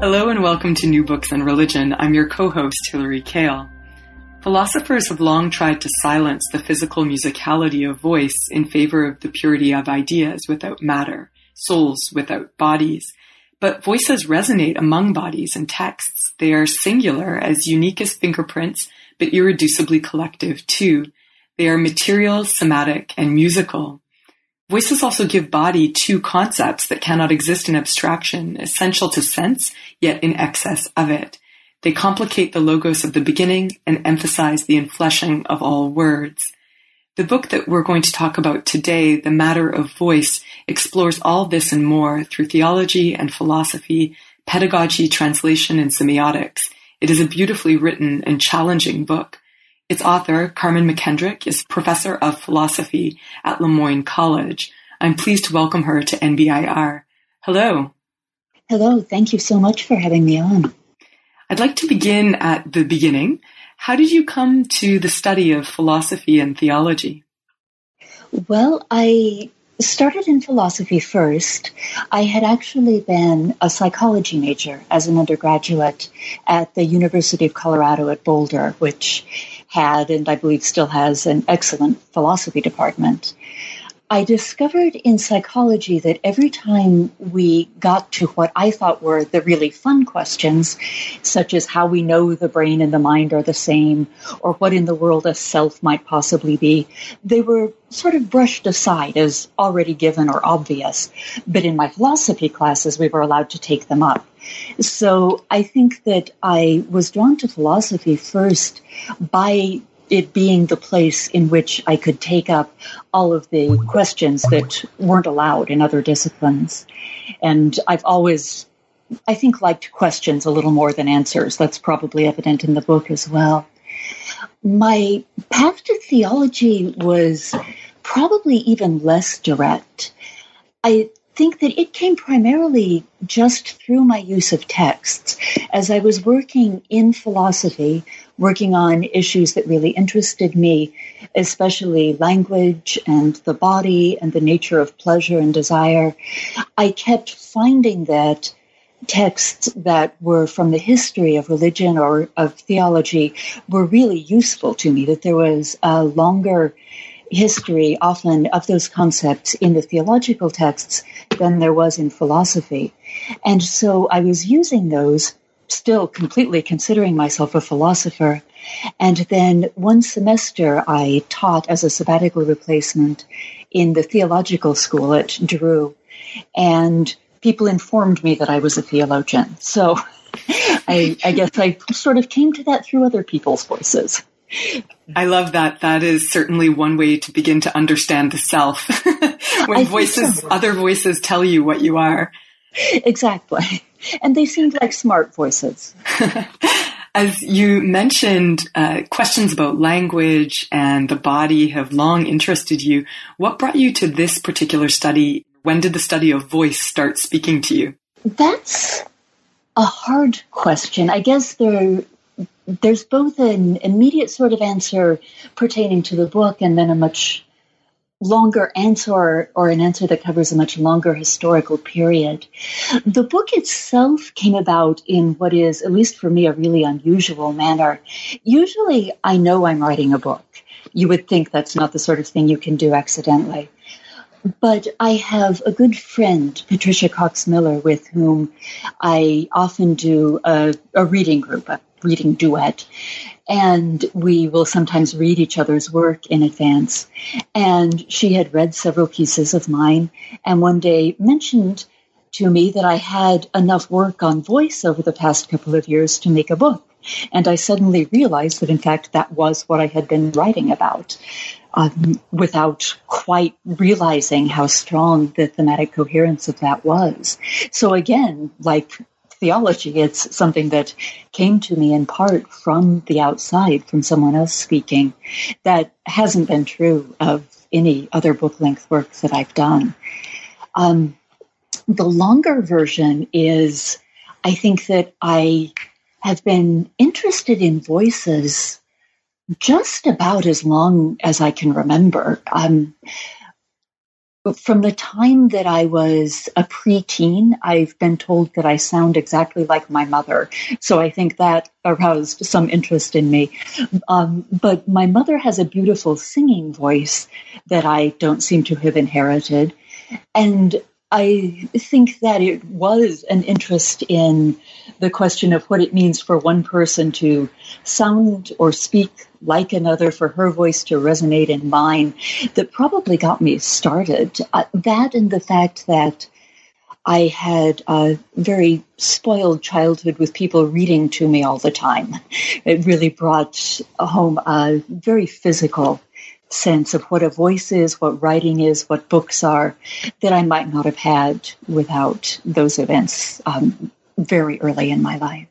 Hello and welcome to New Books and Religion. I'm your co-host, Hilary Kale. Philosophers have long tried to silence the physical musicality of voice in favor of the purity of ideas without matter, souls without bodies. But voices resonate among bodies and texts. They are singular as unique as fingerprints, but irreducibly collective too. They are material, somatic, and musical. Voices also give body to concepts that cannot exist in abstraction, essential to sense, yet in excess of it. They complicate the logos of the beginning and emphasize the enfleshing of all words. The book that we're going to talk about today, The Matter of Voice, explores all this and more through theology and philosophy, pedagogy, translation, and semiotics. It is a beautifully written and challenging book. Its author, Karmen MacKendrick, is professor of philosophy at Le Moyne College. I'm pleased to welcome her to NBIR. Hello. Hello. Thank you so much for having me on. I'd like to begin at the beginning. How did you come to the study of philosophy and theology? Well, I started in philosophy first. I had actually been a psychology major as an undergraduate at the University of Colorado at Boulder, which had and I believe still has an excellent philosophy department. I discovered in psychology that every time we got to what I thought were the really fun questions, such as how we know the brain and the mind are the same, or what in the world a self might possibly be, they were sort of brushed aside as already given or obvious. But in my philosophy classes, we were allowed to take them up. So I think that I was drawn to philosophy first by it being the place in which I could take up all of the questions that weren't allowed in other disciplines. And I've always, I think, liked questions a little more than answers. That's probably evident in the book as well. My path to theology was probably even less direct. I think that it came primarily just through my use of texts. As I was working in philosophy, working on issues that really interested me, especially language and the body and the nature of pleasure and desire, I kept finding that texts that were from the history of religion or of theology were really useful to me, that there was a longer history often of those concepts in the theological texts than there was in philosophy. And so I was using those, still completely considering myself a philosopher. And then one semester I taught as a sabbatical replacement in the theological school at Drew. And people informed me that I was a theologian. So I, I guess I sort of came to that through other people's voices. I love that. That is certainly one way to begin to understand the self. when voices, so. other voices tell you what you are. Exactly. And they seemed like smart voices. As you mentioned, uh, questions about language and the body have long interested you. What brought you to this particular study? When did the study of voice start speaking to you? That's a hard question. I guess there there's both an immediate sort of answer pertaining to the book and then a much longer answer or an answer that covers a much longer historical period. The book itself came about in what is, at least for me, a really unusual manner. Usually I know I'm writing a book. You would think that's not the sort of thing you can do accidentally. But I have a good friend, Patricia Cox Miller, with whom I often do a, a reading group, a reading duet. And we will sometimes read each other's work in advance. And she had read several pieces of mine and one day mentioned to me that I had enough work on voice over the past couple of years to make a book. And I suddenly realized that, in fact, that was what I had been writing about. Um, without quite realizing how strong the thematic coherence of that was. So again, like theology, it's something that came to me in part from the outside, from someone else speaking, that hasn't been true of any other book length works that I've done. Um, the longer version is I think that I have been interested in voices just about as long as I can remember. Um, from the time that I was a preteen, I've been told that I sound exactly like my mother. So I think that aroused some interest in me. Um, but my mother has a beautiful singing voice that I don't seem to have inherited. And I think that it was an interest in the question of what it means for one person to sound or speak like another, for her voice to resonate in mine, that probably got me started. Uh, that and the fact that I had a very spoiled childhood with people reading to me all the time. It really brought home a very physical sense of what a voice is, what writing is, what books are, that I might not have had without those events um, very early in my life.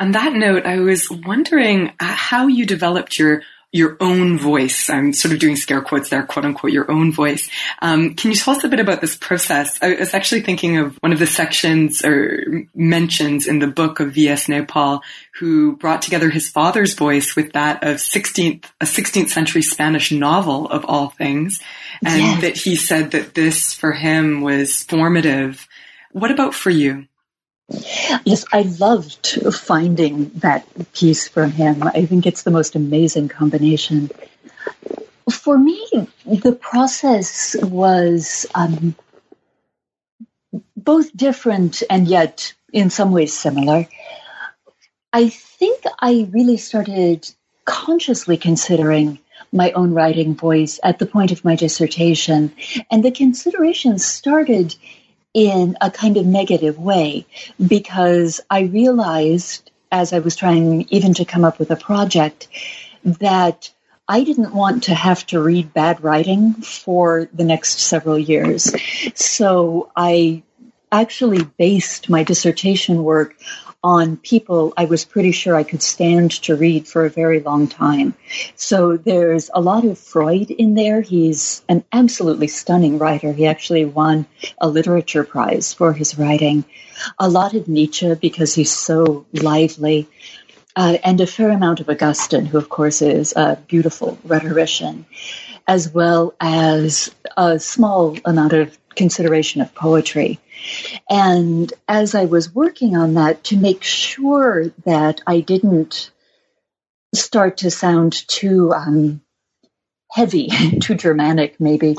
On that note, I was wondering uh, how you developed your your own voice. I'm sort of doing scare quotes there, quote unquote, your own voice. Um, can you tell us a bit about this process? I was actually thinking of one of the sections or mentions in the book of V.S. Naipaul, who brought together his father's voice with that of 16th, a 16th century Spanish novel of all things. And yes. that he said that this for him was formative. What about for you? Yes, I loved finding that piece from him. I think it's the most amazing combination. For me, the process was um, both different and yet in some ways similar. I think I really started consciously considering my own writing voice at the point of my dissertation, and the consideration started in a kind of negative way because I realized as I was trying even to come up with a project that I didn't want to have to read bad writing for the next several years. So I actually based my dissertation work on people I was pretty sure I could stand to read for a very long time. So there's a lot of Freud in there. He's an absolutely stunning writer. He actually won a literature prize for his writing. A lot of Nietzsche because he's so lively. Uh, and a fair amount of Augustine, who of course is a beautiful rhetorician, as well as a small amount of consideration of poetry. And as I was working on that to make sure that I didn't start to sound too um, heavy, too Germanic, maybe,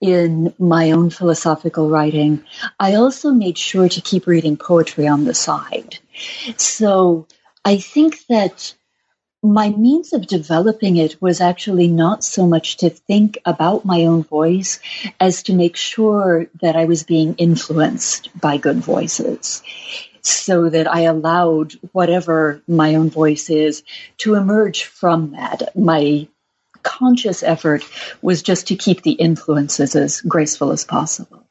in my own philosophical writing, I also made sure to keep reading poetry on the side. So I think that my means of developing it was actually not so much to think about my own voice as to make sure that I was being influenced by good voices. So that I allowed whatever my own voice is to emerge from that. My conscious effort was just to keep the influences as graceful as possible.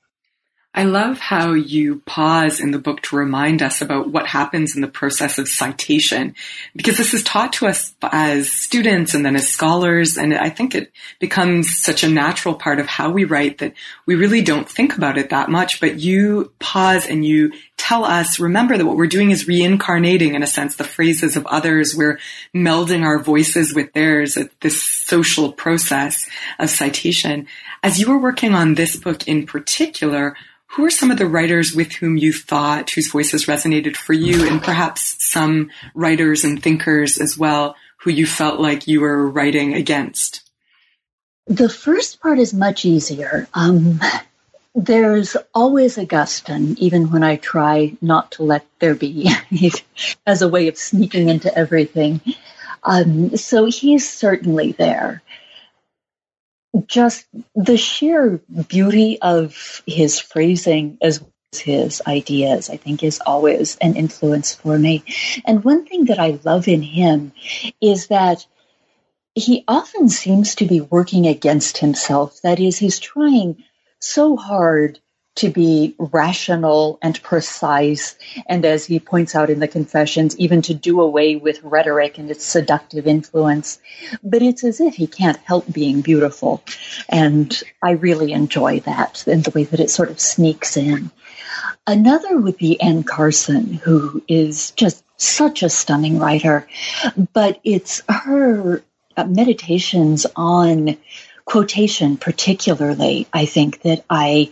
I love how you pause in the book to remind us about what happens in the process of citation, because this is taught to us as students and then as scholars, and I think it becomes such a natural part of how we write that we really don't think about it that much, but you pause and you tell us, remember that what we're doing is reincarnating, in a sense, the phrases of others. We're melding our voices with theirs at this social process of citation. As you were working on this book in particular, who are some of the writers with whom you thought whose voices resonated for you and perhaps some writers and thinkers as well who you felt like you were writing against? The first part is much easier. Um, there's always Augustine, even when I try not to let there be, as a way of sneaking into everything. Um, so he's certainly there just the sheer beauty of his phrasing as his ideas, I think, is always an influence for me. And one thing that I love in him is that he often seems to be working against himself. That is, he's trying so hard to be rational and precise, and as he points out in the Confessions, even to do away with rhetoric and its seductive influence. But it's as if he can't help being beautiful. And I really enjoy that and the way that it sort of sneaks in. Another would be Anne Carson, who is just such a stunning writer, but it's her uh, meditations on quotation, particularly, I think that I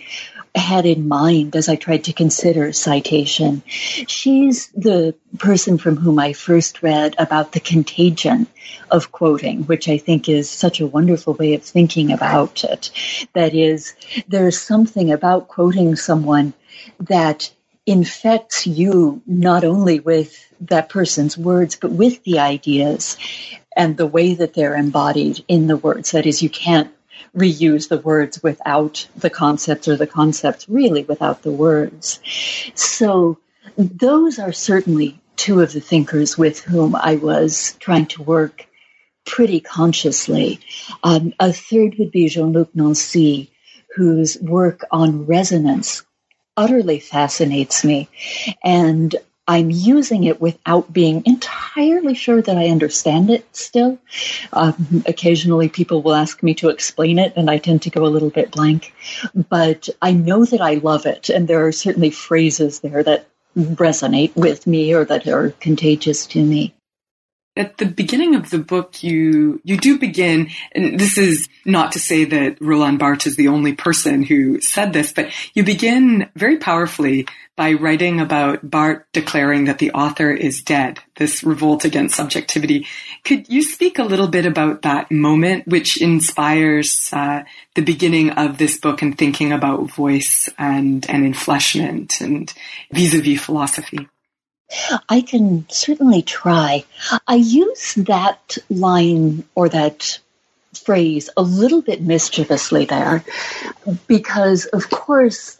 had in mind as I tried to consider citation. She's the person from whom I first read about the contagion of quoting, which I think is such a wonderful way of thinking about it. That is, there's something about quoting someone that infects you not only with that person's words, but with the ideas and the way that they're embodied in the words. That is, you can't reuse the words without the concepts or the concepts really without the words. So those are certainly two of the thinkers with whom I was trying to work pretty consciously. Um, a third would be Jean-Luc Nancy, whose work on resonance utterly fascinates me. And I'm using it without being entirely sure that I understand it still. Um, occasionally, people will ask me to explain it, and I tend to go a little bit blank. But I know that I love it, and there are certainly phrases there that resonate with me or that are contagious to me at the beginning of the book, you you do begin, and this is not to say that Roland Barthes is the only person who said this, but you begin very powerfully by writing about Barthes declaring that the author is dead. This revolt against subjectivity. Could you speak a little bit about that moment, which inspires uh, the beginning of this book and thinking about voice and and enfleshment and vis-a-vis philosophy? I can certainly try. I use that line or that phrase a little bit mischievously there because, of course,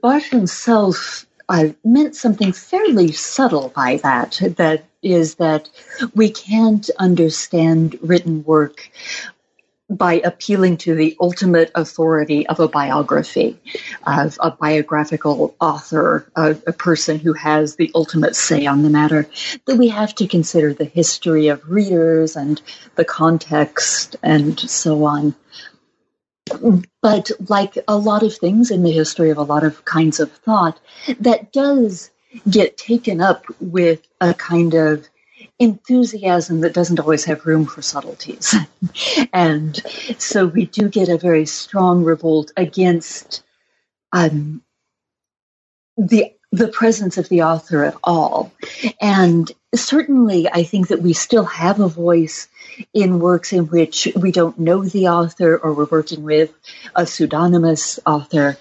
Barthes himself uh, meant something fairly subtle by that. That is, that we can't understand written work by appealing to the ultimate authority of a biography, of a biographical author, a, a, person who has the ultimate say on the matter, that we have to consider the history of readers and the context and so on. But like a lot of things in the history of a lot of kinds of thought, that does get taken up with a kind of enthusiasm that doesn't always have room for subtleties. and so we do get a very strong revolt against um, the the presence of the author at all. And certainly, I think that we still have a voice in works in which we don't know the author or we're working with a pseudonymous author.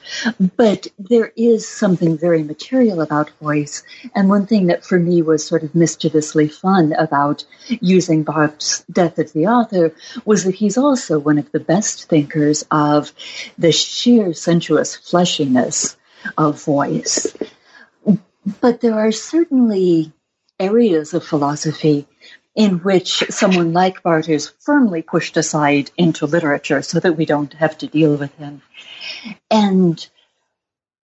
But there is something very material about voice. And one thing that for me was sort of mischievously fun about using Barthes' Death of the Author was that he's also one of the best thinkers of the sheer sensuous fleshiness of voice. But there are certainly areas of philosophy in which someone like Barthes is firmly pushed aside into literature so that we don't have to deal with him. And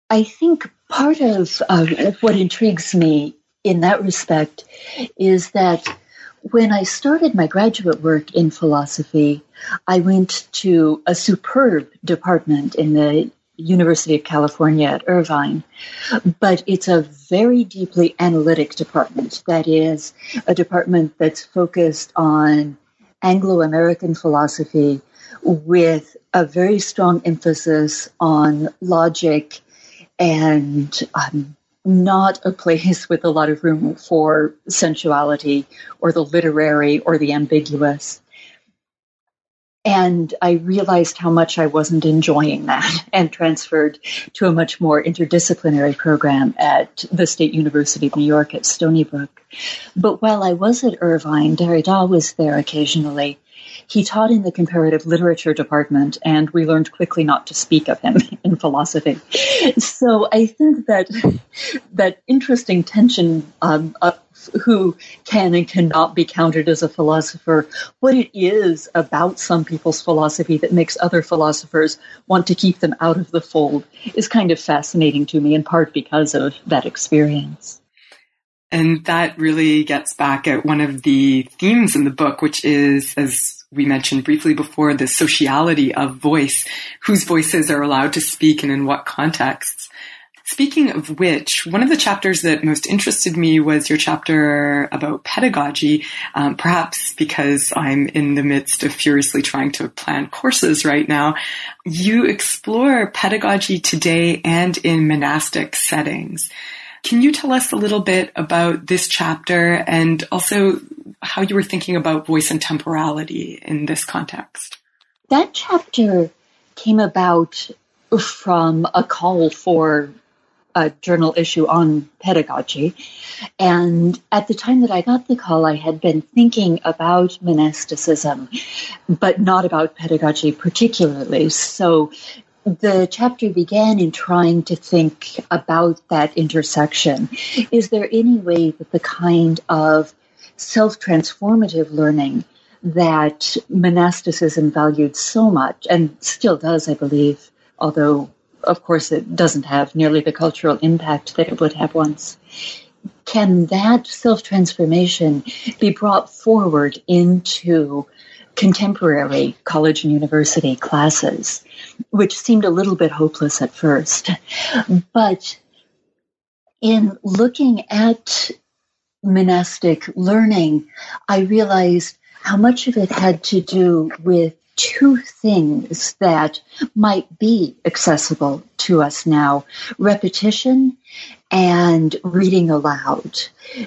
I think part of uh, what intrigues me in that respect is that when I started my graduate work in philosophy, I went to a superb department in the University of California at Irvine, but it's a very deeply analytic department. That is, a department that's focused on Anglo American philosophy with a very strong emphasis on logic and um, not a place with a lot of room for sensuality or the literary or the ambiguous. And I realized how much I wasn't enjoying that and transferred to a much more interdisciplinary program at the State University of New York at Stony Brook. But while I was at Irvine, Derrida was there occasionally. he taught in the comparative literature department, and we learned quickly not to speak of him in philosophy. So I think that that interesting tension um, of who can and cannot be counted as a philosopher, what it is about some people's philosophy that makes other philosophers want to keep them out of the fold is kind of fascinating to me, in part because of that experience. And that really gets back at one of the themes in the book, which is, as we mentioned briefly before, the sociality of voice, whose voices are allowed to speak and in what contexts. Speaking of which, one of the chapters that most interested me was your chapter about pedagogy, um, perhaps because I'm in the midst of furiously trying to plan courses right now. You explore pedagogy today and in monastic settings. Can you tell us a little bit about this chapter and also how you were thinking about voice and temporality in this context? That chapter came about from a call for a journal issue on pedagogy. And at the time that I got the call, I had been thinking about monasticism, but not about pedagogy particularly. So the chapter began in trying to think about that intersection. Is there any way that the kind of self transformative learning that monasticism valued so much, and still does, I believe, although of course it doesn't have nearly the cultural impact that it would have once, can that self transformation be brought forward into contemporary college and university classes, which seemed a little bit hopeless at first. But in looking at monastic learning, I realized how much of it had to do with two things that might be accessible to us now repetition and reading aloud.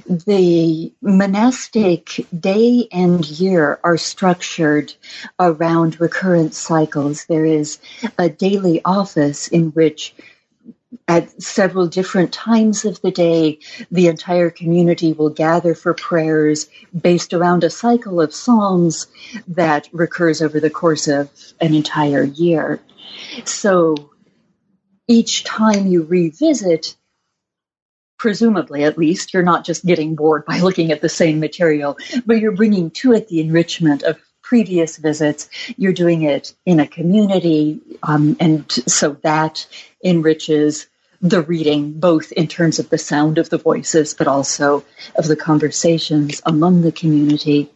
The monastic day and year are structured around recurrent cycles. There is a daily office in which at several different times of the day, the entire community will gather for prayers based around a cycle of psalms that recurs over the course of an entire year. So each time you revisit, presumably at least, you're not just getting bored by looking at the same material, but you're bringing to it the enrichment of previous visits. You're doing it in a community, um, and so that enriches the reading, both in terms of the sound of the voices, but also of the conversations among the community.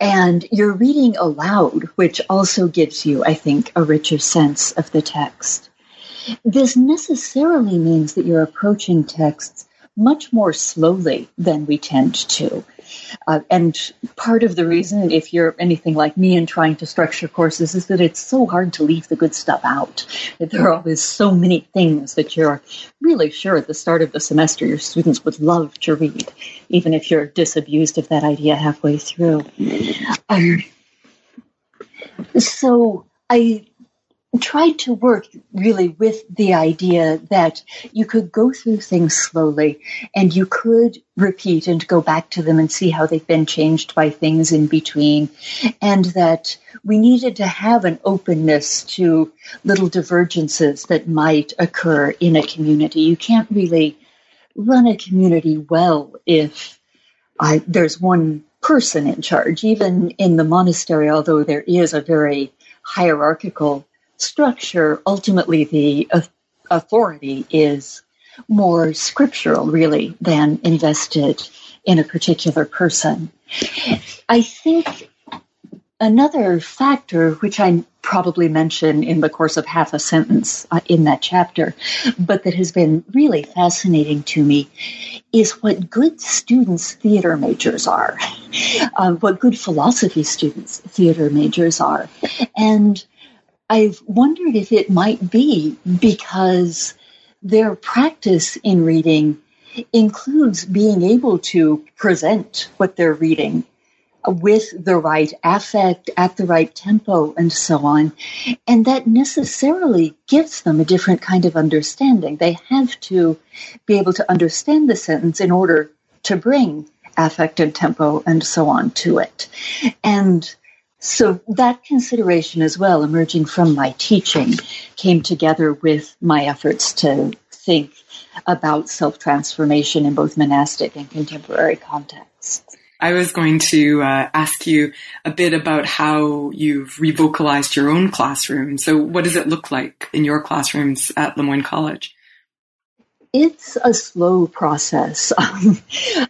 And you're reading aloud, which also gives you, I think, a richer sense of the text. This necessarily means that you're approaching texts much more slowly than we tend to. Uh, and part of the reason, if you're anything like me and trying to structure courses, is that it's so hard to leave the good stuff out. There are always so many things that you're really sure at the start of the semester your students would love to read, even if you're disabused of that idea halfway through. Um, so I tried to work really with the idea that you could go through things slowly and you could repeat and go back to them and see how they've been changed by things in between. And that we needed to have an openness to little divergences that might occur in a community. You can't really run a community well if I, there's one person in charge. Even in the monastery, although there is a very hierarchical structure, ultimately the authority is more scriptural, really, than invested in a particular person. I think another factor, which I probably mention in the course of half a sentence uh, in that chapter, but that has been really fascinating to me, is what good students theater majors are, uh, what good philosophy students theater majors are. And I've wondered if it might be because their practice in reading includes being able to present what they're reading with the right affect at the right tempo and so on. And that necessarily gives them a different kind of understanding. They have to be able to understand the sentence in order to bring affect and tempo and so on to it. And so that consideration as well, emerging from my teaching, came together with my efforts to think about self transformation in both monastic and contemporary contexts. I was going to uh, ask you a bit about how you've revocalized your own classroom. So, what does it look like in your classrooms at Le Moyne College? It's a slow process. Um,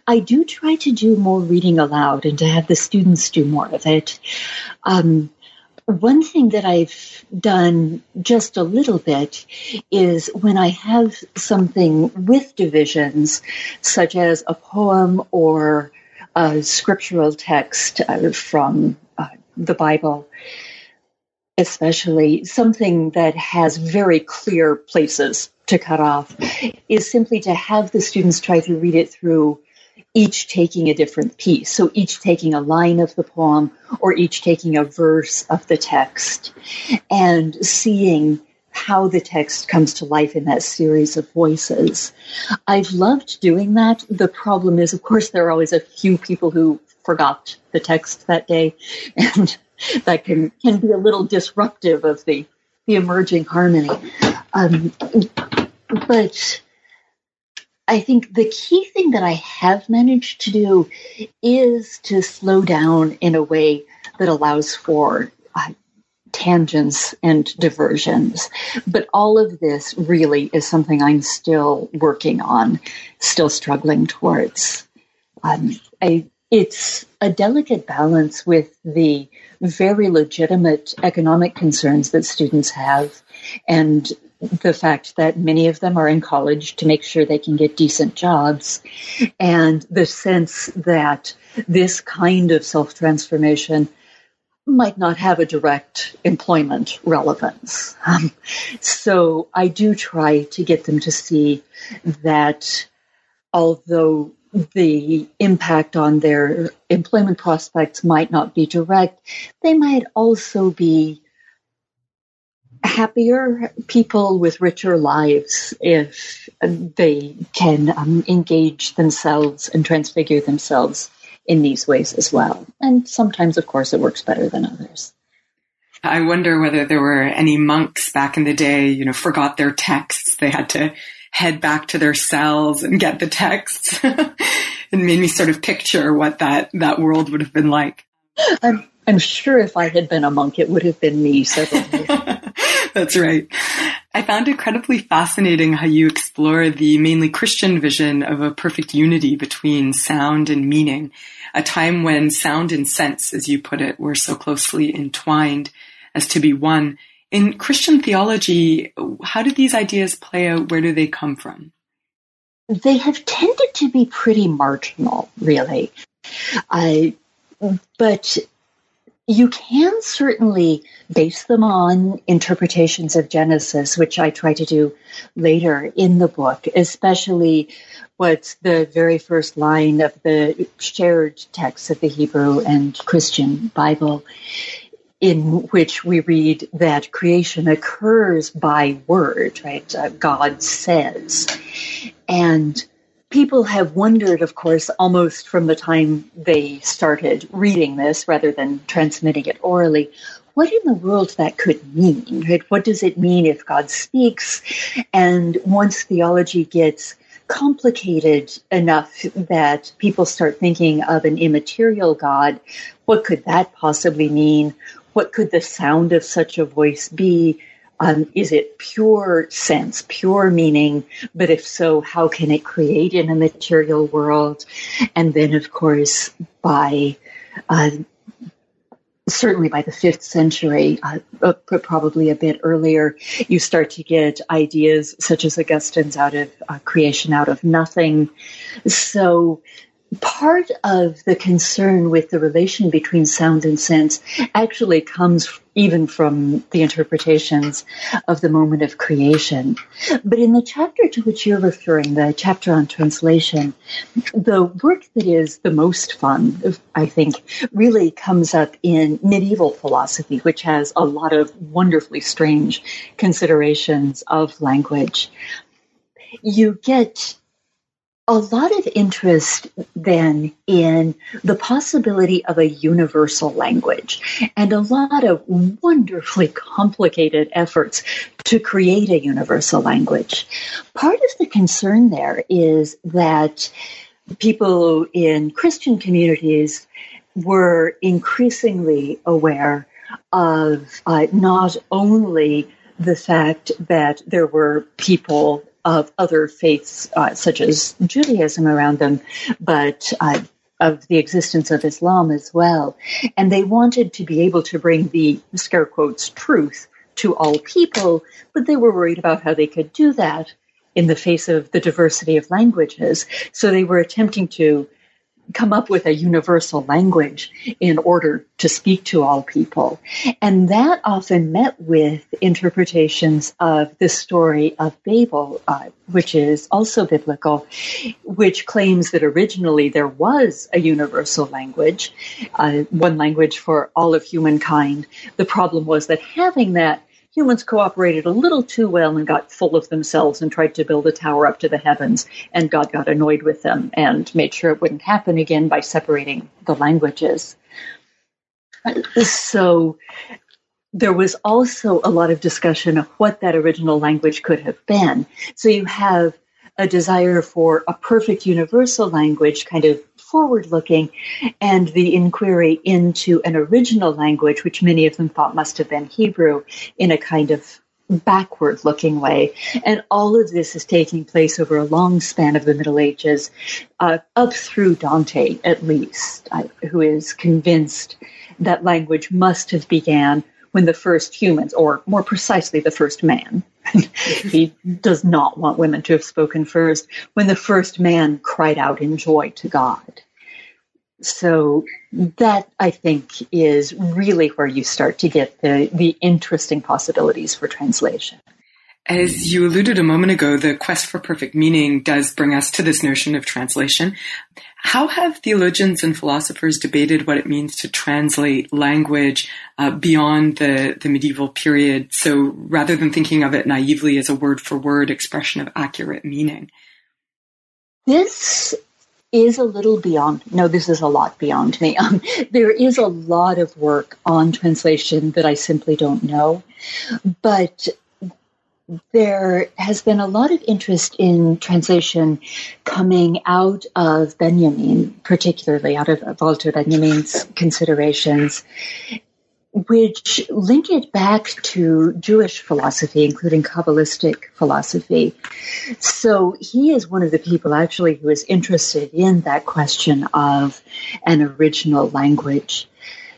I do try to do more reading aloud and to have the students do more of it. Um, one thing that I've done just a little bit is when I have something with divisions, such as a poem or a scriptural text uh, from uh, the Bible, especially something that has very clear places to cut off, is simply to have the students try to read it through each taking a different piece. So each taking a line of the poem or each taking a verse of the text and seeing how the text comes to life in that series of voices. I've loved doing that. The problem is, of course, there are always a few people who forgot the text that day, and that can, can be a little disruptive of the, the emerging harmony. Um, but I think the key thing that I have managed to do is to slow down in a way that allows for uh, tangents and diversions. But all of this really is something I'm still working on, still struggling towards. Um, I, it's a delicate balance with the very legitimate economic concerns that students have and the fact that many of them are in college to make sure they can get decent jobs, and the sense that this kind of self transformation might not have a direct employment relevance. Um, so I do try to get them to see that although the impact on their employment prospects might not be direct, they might also be happier people with richer lives if they can um, engage themselves and transfigure themselves in these ways as well. And sometimes, of course, it works better than others. I wonder whether there were any monks back in the day, you know, forgot their texts. They had to head back to their cells and get the texts. it made me sort of picture what that, that world would have been like. I'm, I'm sure if I had been a monk, it would have been me. That's right. I found incredibly fascinating how you explore the mainly Christian vision of a perfect unity between sound and meaning, a time when sound and sense, as you put it, were so closely entwined as to be one. In Christian theology, how do these ideas play out? Where do they come from? They have tended to be pretty marginal, really. I, but you can certainly base them on interpretations of Genesis, which I try to do later in the book, especially what's the very first line of the shared text of the Hebrew and Christian Bible, in which we read that creation occurs by word, right? Uh, God says. And people have wondered, of course, almost from the time they started reading this rather than transmitting it orally, what in the world that could mean. Right? What does it mean if God speaks? And once theology gets complicated enough that people start thinking of an immaterial God, what could that possibly mean? What could the sound of such a voice be? Um, is it pure sense, pure meaning? But if so, how can it create in a material world? And then, of course, by uh, certainly by the fifth century, uh, uh probably a bit earlier, you start to get ideas such as Augustine's out of uh, creation out of nothing. So part of the concern with the relation between sound and sense actually comes even from the interpretations of the moment of creation. But in the chapter to which you're referring, the chapter on translation, the work that is the most fun, I think, really comes up in medieval philosophy, which has a lot of wonderfully strange considerations of language. You get a lot of interest then in the possibility of a universal language and a lot of wonderfully complicated efforts to create a universal language. Part of the concern there is that people in Christian communities were increasingly aware of uh, not only the fact that there were people of other faiths, uh, such as Judaism, around them, but uh, of the existence of Islam as well. And they wanted to be able to bring the scare quotes truth to all people, but they were worried about how they could do that in the face of the diversity of languages. So they were attempting to come up with a universal language in order to speak to all people. And that often met with interpretations of the story of Babel, uh, which is also biblical, which claims that originally there was a universal language, uh, one language for all of humankind. The problem was that having that humans cooperated a little too well and got full of themselves and tried to build a tower up to the heavens, and God got annoyed with them and made sure it wouldn't happen again by separating the languages. Uh, so there was also a lot of discussion of what that original language could have been. So you have a desire for a perfect universal language kind of forward looking and the inquiry into an original language, which many of them thought must have been Hebrew, in a kind of backward looking way. And all of this is taking place over a long span of the Middle Ages, uh, up through Dante, at least, who is convinced that language must have began when the first humans, or more precisely, the first man, he does not want women to have spoken first, when the first man cried out in joy to God. So that I think is really where you start to get the, the interesting possibilities for translation. As you alluded a moment ago, the quest for perfect meaning does bring us to this notion of translation. How have theologians and philosophers debated what it means to translate language uh, beyond the, the medieval period? So rather than thinking of it naively as a word for word expression of accurate meaning. This is a little beyond, no, this is a lot beyond me. Um, there is a lot of work on translation that I simply don't know. But there has been a lot of interest in translation coming out of Benjamin, particularly out of Walter Benjamin's considerations, which link it back to Jewish philosophy, including Kabbalistic philosophy. So he is one of the people actually who is interested in that question of an original language.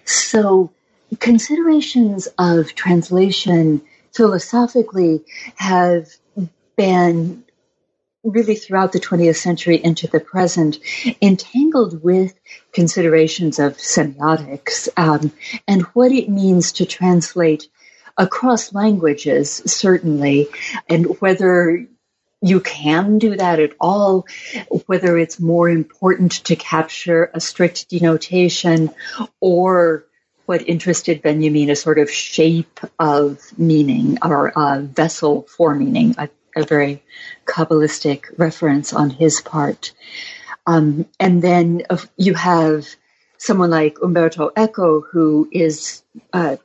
So considerations of translation philosophically have been really throughout the 20th century into the present, entangled with considerations of semiotics um, and what it means to translate across languages, certainly, and whether you can do that at all, whether it's more important to capture a strict denotation or what interested Benjamin a sort of shape of meaning or a vessel for meaning, a, a very Kabbalistic reference on his part. Um, and then uh, you have someone like Umberto Eco, who is uh,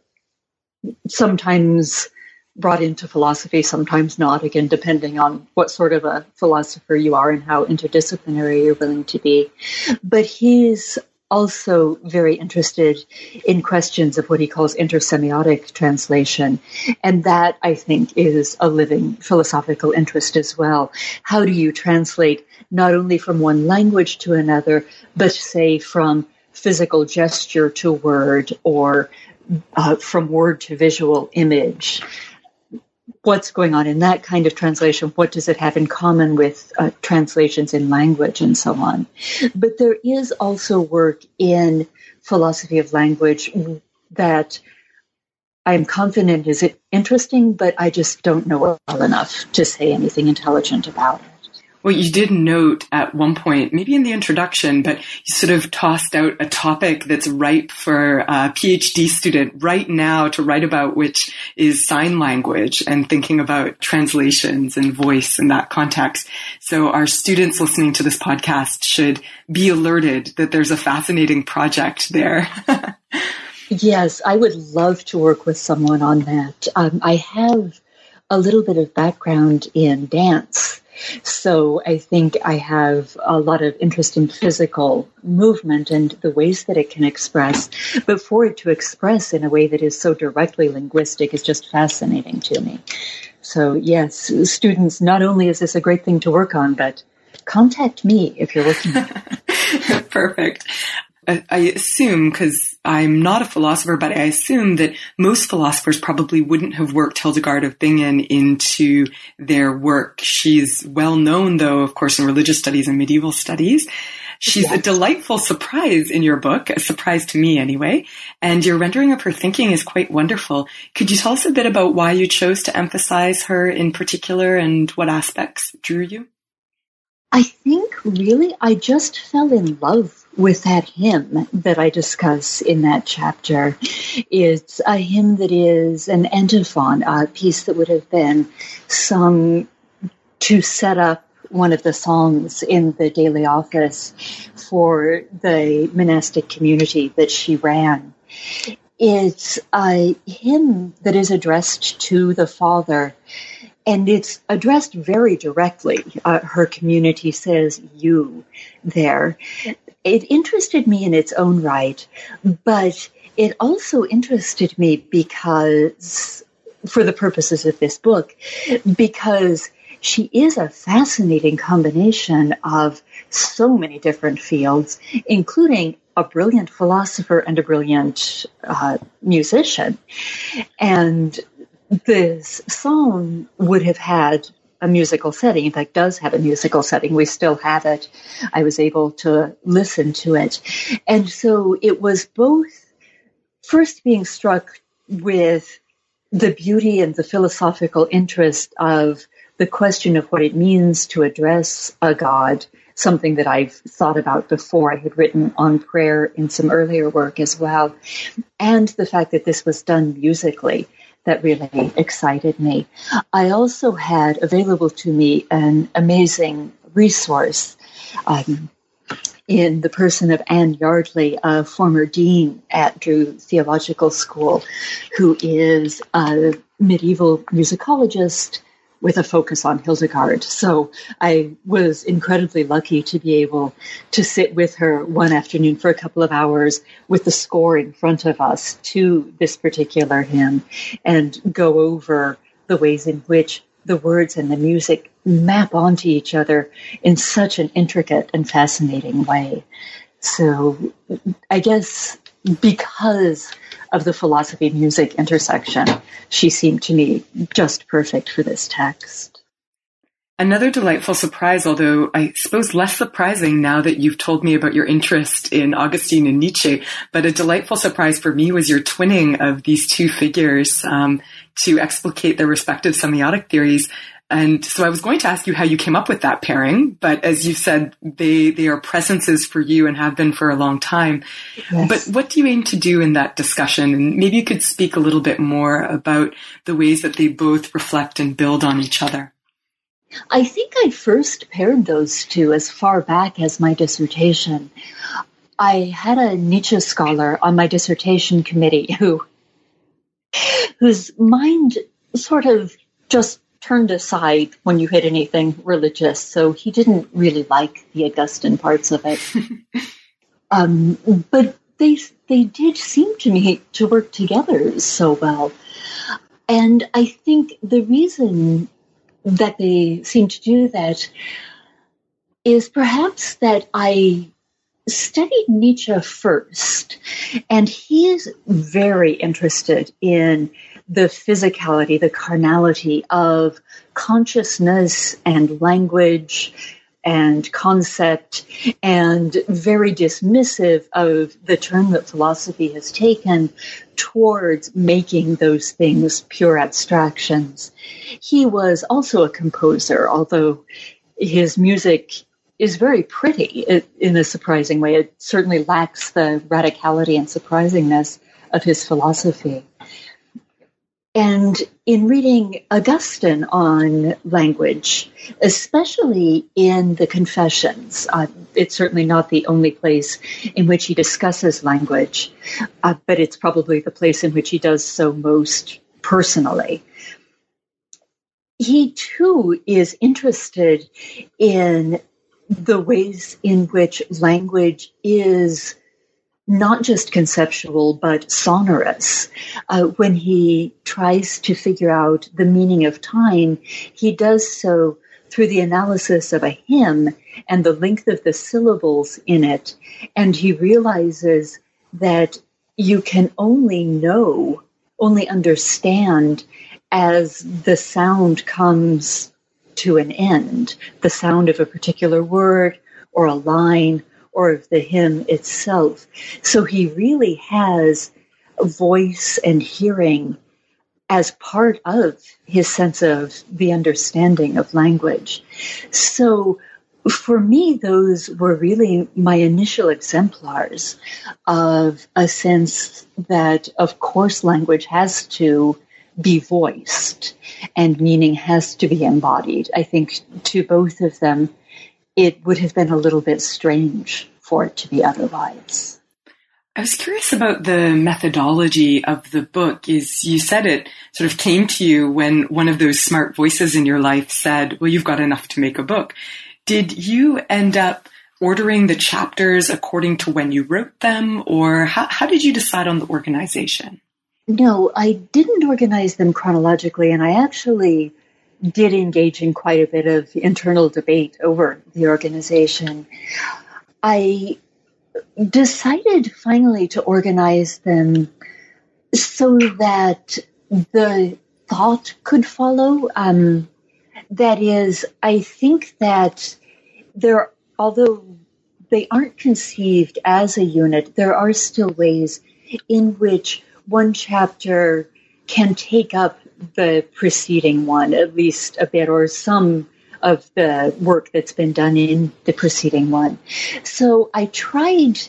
sometimes brought into philosophy, sometimes not, again, depending on what sort of a philosopher you are and how interdisciplinary you're willing to be. But he's also very interested in questions of what he calls intersemiotic translation. And that, I think, is a living philosophical interest as well. How do you translate not only from one language to another, but say from physical gesture to word or uh, from word to visual image? What's going on in that kind of translation? What does it have in common with uh, translations in language and so on? But there is also work in philosophy of language that I'm confident is interesting, but I just don't know well enough to say anything intelligent about it. Well, you did note at one point, maybe in the introduction, but you sort of tossed out a topic that's ripe for a PhD student right now to write about, which is sign language and thinking about translations and voice in that context. So our students listening to this podcast should be alerted that there's a fascinating project there. yes, I would love to work with someone on that. Um, I have a little bit of background in dance so I think I have a lot of interest in physical movement and the ways that it can express. But for it to express in a way that is so directly linguistic is just fascinating to me. So yes, students, not only is this a great thing to work on, but contact me if you're looking. Perfect. I assume, because I'm not a philosopher, but I assume that most philosophers probably wouldn't have worked Hildegard of Bingen into their work. She's well known, though, of course, in religious studies and medieval studies. She's yes. a delightful surprise in your book, a surprise to me anyway, and your rendering of her thinking is quite wonderful. Could you tell us a bit about why you chose to emphasize her in particular and what aspects drew you? I think really I just fell in love with that hymn that I discuss in that chapter. It's a hymn that is an antiphon, a piece that would have been sung to set up one of the songs in the daily office for the monastic community that she ran. It's a hymn that is addressed to the Father and it's addressed very directly. Uh, her community says you there. It interested me in its own right, but it also interested me because, for the purposes of this book, because she is a fascinating combination of so many different fields, including a brilliant philosopher and a brilliant uh, musician. And this song would have had a musical setting. In fact, does have a musical setting. We still have it. I was able to listen to it. And so it was both first being struck with the beauty and the philosophical interest of the question of what it means to address a God, something that I've thought about before. I had written on prayer in some earlier work as well. And the fact that this was done musically that really excited me. I also had available to me an amazing resource um, in the person of Anne Yardley, a former dean at Drew Theological School, who is a medieval musicologist with a focus on Hildegard. So I was incredibly lucky to be able to sit with her one afternoon for a couple of hours with the score in front of us to this particular hymn and go over the ways in which the words and the music map onto each other in such an intricate and fascinating way. So I guess because of the philosophy music intersection, she seemed to me just perfect for this text. Another delightful surprise, although I suppose less surprising now that you've told me about your interest in Augustine and Nietzsche, but a delightful surprise for me was your twinning of these two figures um, to explicate their respective semiotic theories. And so I was going to ask you how you came up with that pairing, but as you said, they, they are presences for you and have been for a long time. Yes. But what do you aim to do in that discussion? And maybe you could speak a little bit more about the ways that they both reflect and build on each other. I think I first paired those two as far back as my dissertation. I had a Nietzsche scholar on my dissertation committee who whose mind sort of just turned aside when you hit anything religious, so he didn't really like the Augustine parts of it. um, but they they did seem to me to work together so well, and I think the reason that they seem to do that is perhaps that I studied Nietzsche first, and he is very interested in the physicality, the carnality of consciousness and language and concept, and very dismissive of the turn that philosophy has taken towards making those things pure abstractions. He was also a composer, although his music is very pretty in a surprising way. It certainly lacks the radicality and surprisingness of his philosophy. And in reading Augustine on language, especially in the Confessions, uh, it's certainly not the only place in which he discusses language, uh, but it's probably the place in which he does so most personally. He too is interested in the ways in which language is not just conceptual, but sonorous. Uh, when he tries to figure out the meaning of time, he does so through the analysis of a hymn and the length of the syllables in it. And he realizes that you can only know, only understand as the sound comes to an end, the sound of a particular word or a line or of the hymn itself. So he really has voice and hearing as part of his sense of the understanding of language. So for me, those were really my initial exemplars of a sense that, of course, language has to be voiced and meaning has to be embodied. I think to both of them, it would have been a little bit strange for it to be otherwise. I was curious about the methodology of the book. Is you said it sort of came to you when one of those smart voices in your life said, "Well, you've got enough to make a book." Did you end up ordering the chapters according to when you wrote them, or how, how did you decide on the organization? No, I didn't organize them chronologically, and I actually did engage in quite a bit of internal debate over the organization. I decided finally to organize them so that the thought could follow. Um, that is, I think that there, although they aren't conceived as a unit, there are still ways in which one chapter can take up the preceding one, at least a bit, or some of the work that's been done in the preceding one. So I tried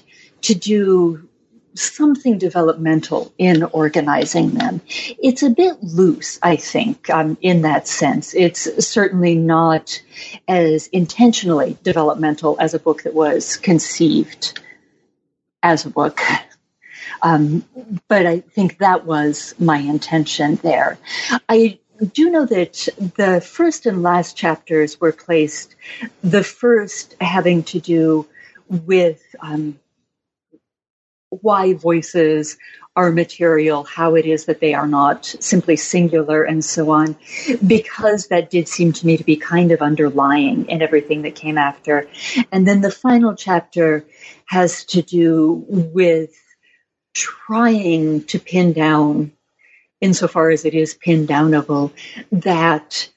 to do something developmental in organizing them. It's a bit loose, I think, um, in that sense. It's certainly not as intentionally developmental as a book that was conceived as a book. Um, but I think that was my intention there. I do know that the first and last chapters were placed, the first having to do with um, why voices are material, how it is that they are not simply singular, and so on, because that did seem to me to be kind of underlying in everything that came after. And then the final chapter has to do with trying to pin down insofar as it is pin downable, that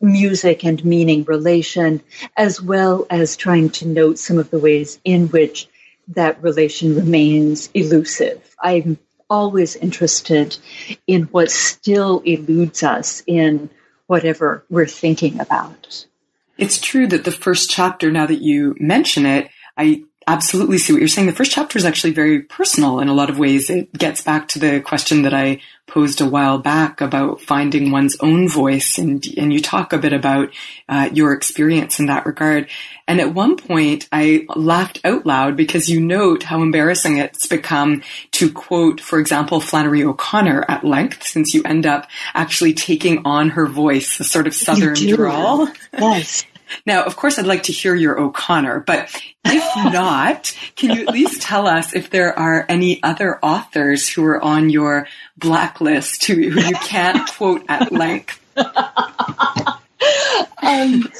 music and meaning relation, as well as trying to note some of the ways in which that relation remains elusive. I'm always interested in what still eludes us in whatever we're thinking about. It's true that the first chapter, now that you mention it, I absolutely see what you're saying. The first chapter is actually very personal in a lot of ways. It gets back to the question that I posed a while back about finding one's own voice, and and you talk a bit about uh, your experience in that regard. And at one point, I laughed out loud because you note how embarrassing it's become to quote, for example, Flannery O'Connor at length, since you end up actually taking on her voice, a sort of southern drawl. Yes. Now, of course, I'd like to hear your O'Connor, but if not, can you at least tell us if there are any other authors who are on your blacklist who, who you can't quote at length? um,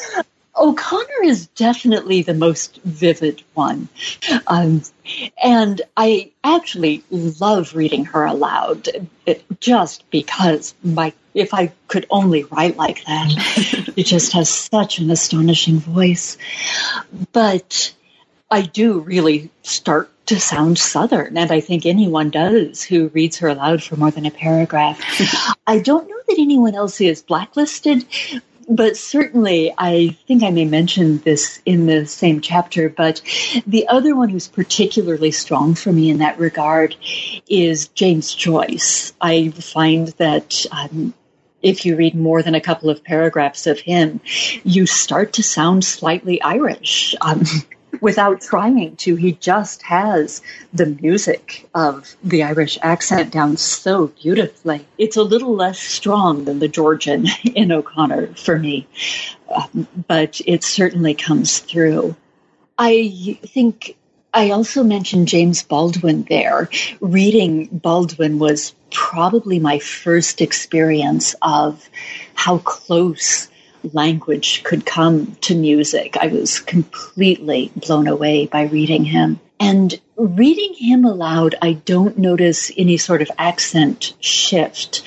O'Connor is definitely the most vivid one. Um, and I actually love reading her aloud just because my if I could only write like that. it just has such an astonishing voice. But I do really start to sound Southern, and I think anyone does who reads her aloud for more than a paragraph. I don't know that anyone else is blacklisted but certainly, I think I may mention this in the same chapter. But the other one who's particularly strong for me in that regard is James Joyce. I find that um, if you read more than a couple of paragraphs of him, you start to sound slightly Irish. Um, without trying to. He just has the music of the Irish accent down so beautifully. It's a little less strong than the Georgian in O'Connor for me, um, but it certainly comes through. I think I also mentioned James Baldwin there. Reading Baldwin was probably my first experience of how close language could come to music. I was completely blown away by reading him. And reading him aloud, I don't notice any sort of accent shift,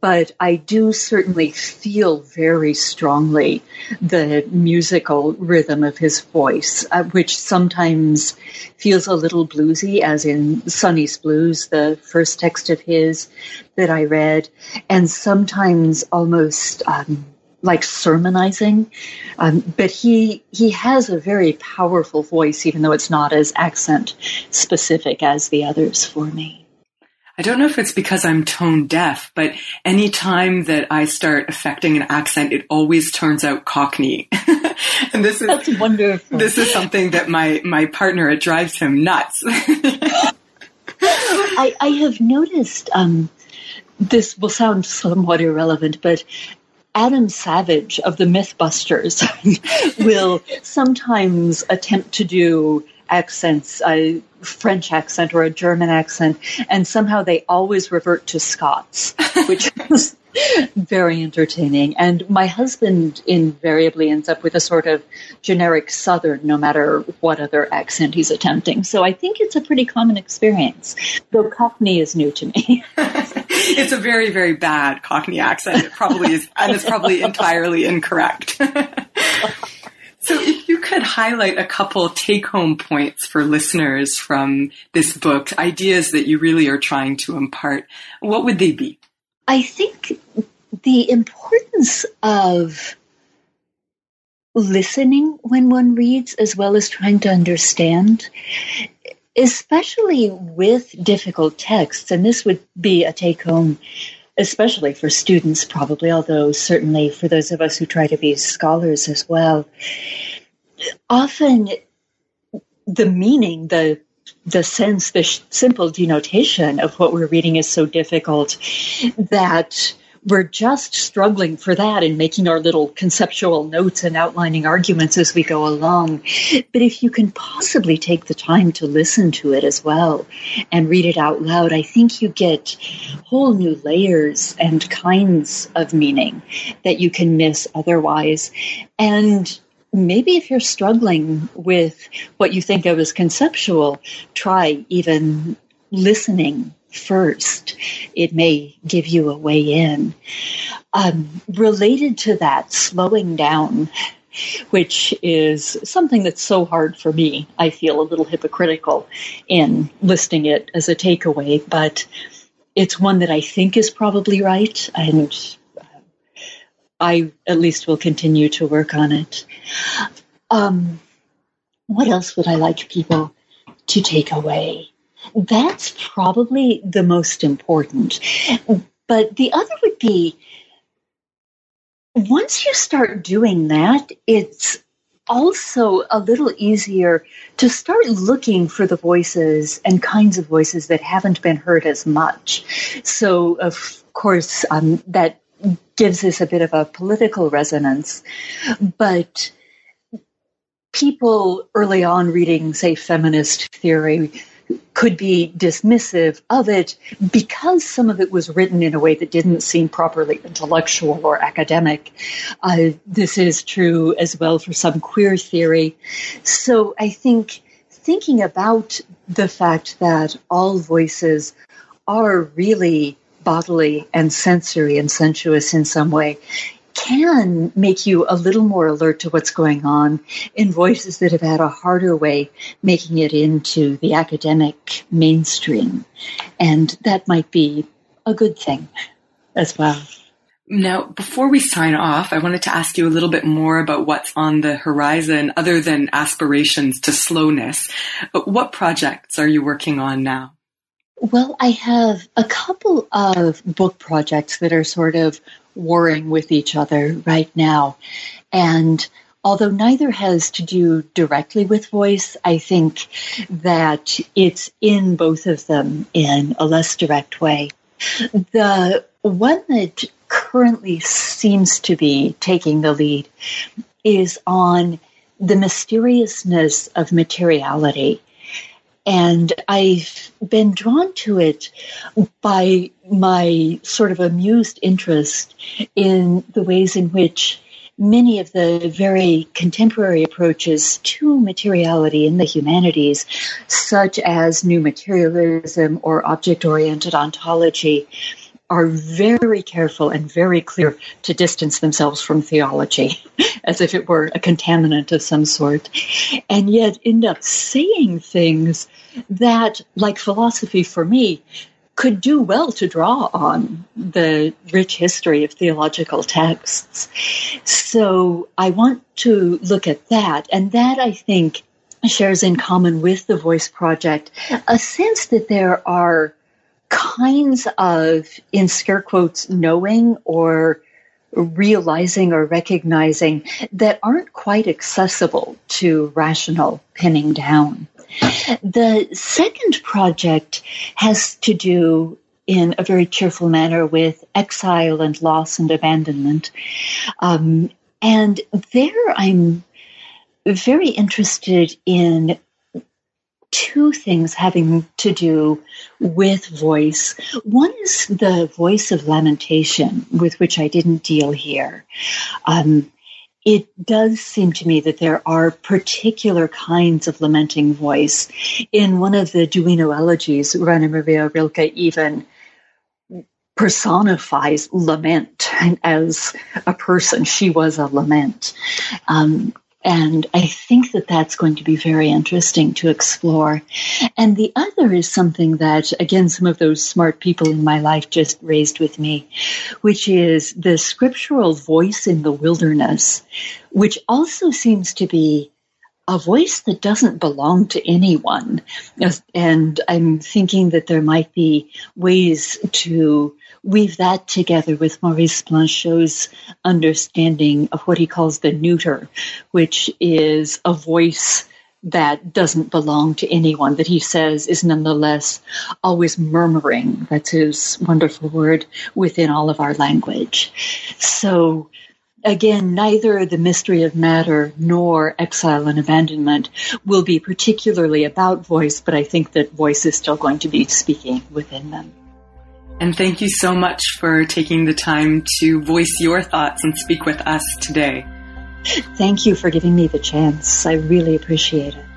but I do certainly feel very strongly the musical rhythm of his voice, uh, which sometimes feels a little bluesy, as in Sonny's Blues, the first text of his that I read, and sometimes almost. Um, like sermonizing, um, but he he has a very powerful voice, even though it's not as accent specific as the others for me. I don't know if it's because I'm tone deaf, but anytime that I start affecting an accent, it always turns out Cockney. and this is That's wonderful. This is something that my my partner it drives him nuts. I, I have noticed um, this will sound somewhat irrelevant, but Adam Savage of the Mythbusters will sometimes attempt to do accents, a French accent or a German accent, and somehow they always revert to Scots, which is very entertaining. And my husband invariably ends up with a sort of generic Southern, no matter what other accent he's attempting. So I think it's a pretty common experience, though Cockney is new to me. it's a very, very bad Cockney accent. It probably is, and it's probably entirely incorrect. so, if you could highlight a couple take home points for listeners from this book, ideas that you really are trying to impart, what would they be? I think the importance of listening when one reads as well as trying to understand especially with difficult texts, and this would be a take home, especially for students, probably, although certainly for those of us who try to be scholars as well. Often, the meaning, the the sense, the sh- simple denotation of what we're reading is so difficult that we're just struggling for that and making our little conceptual notes and outlining arguments as we go along. But if you can possibly take the time to listen to it as well and read it out loud, I think you get whole new layers and kinds of meaning that you can miss otherwise. And maybe if you're struggling with what you think of as conceptual, try even listening first. It may give you a way in. Um, related to that, slowing down, which is something that's so hard for me. I feel a little hypocritical in listing it as a takeaway, but it's one that I think is probably right, and I at least will continue to work on it. Um, what else would I like people to take away? That's probably the most important. But the other would be once you start doing that, it's also a little easier to start looking for the voices and kinds of voices that haven't been heard as much. So, of course, um, that gives us a bit of a political resonance. But people early on reading, say, feminist theory could be dismissive of it because some of it was written in a way that didn't seem properly intellectual or academic. Uh, this is true as well for some queer theory. So I think thinking about the fact that all voices are really bodily and sensory and sensuous in some way can make you a little more alert to what's going on in voices that have had a harder way making it into the academic mainstream. And that might be a good thing as well. Now, before we sign off, I wanted to ask you a little bit more about what's on the horizon other than aspirations to slowness. What projects are you working on now? Well, I have a couple of book projects that are sort of warring with each other right now. And although neither has to do directly with voice, I think that it's in both of them in a less direct way. The one that currently seems to be taking the lead is on the mysteriousness of materiality. And I've been drawn to it by my sort of amused interest in the ways in which many of the very contemporary approaches to materiality in the humanities, such as new materialism or object oriented ontology, are very careful and very clear to distance themselves from theology as if it were a contaminant of some sort, and yet end up saying things that, like philosophy for me, could do well to draw on the rich history of theological texts. So I want to look at that, and that I think shares in common with the Voice Project a sense that there are kinds of, in scare quotes, knowing or realizing or recognizing that aren't quite accessible to rational pinning down. The second project has to do in a very cheerful manner with exile and loss and abandonment. Um, and there I'm very interested in two things having to do with voice. One is the voice of lamentation, with which I didn't deal here. Um, it does seem to me that there are particular kinds of lamenting voice. In one of the Duino elegies, Rainer Maria Rilke even personifies lament as a person. She was a lament. Um, and I think that that's going to be very interesting to explore. And the other is something that, again, some of those smart people in my life just raised with me, which is the scriptural voice in the wilderness, which also seems to be a voice that doesn't belong to anyone. And I'm thinking that there might be ways to weave that together with Maurice Blanchot's understanding of what he calls the neuter, which is a voice that doesn't belong to anyone, that he says is nonetheless always murmuring. That's his wonderful word within all of our language. So, again, neither the mystery of matter nor exile and abandonment will be particularly about voice, but I think that voice is still going to be speaking within them. And thank you so much for taking the time to voice your thoughts and speak with us today. Thank you for giving me the chance. I really appreciate it.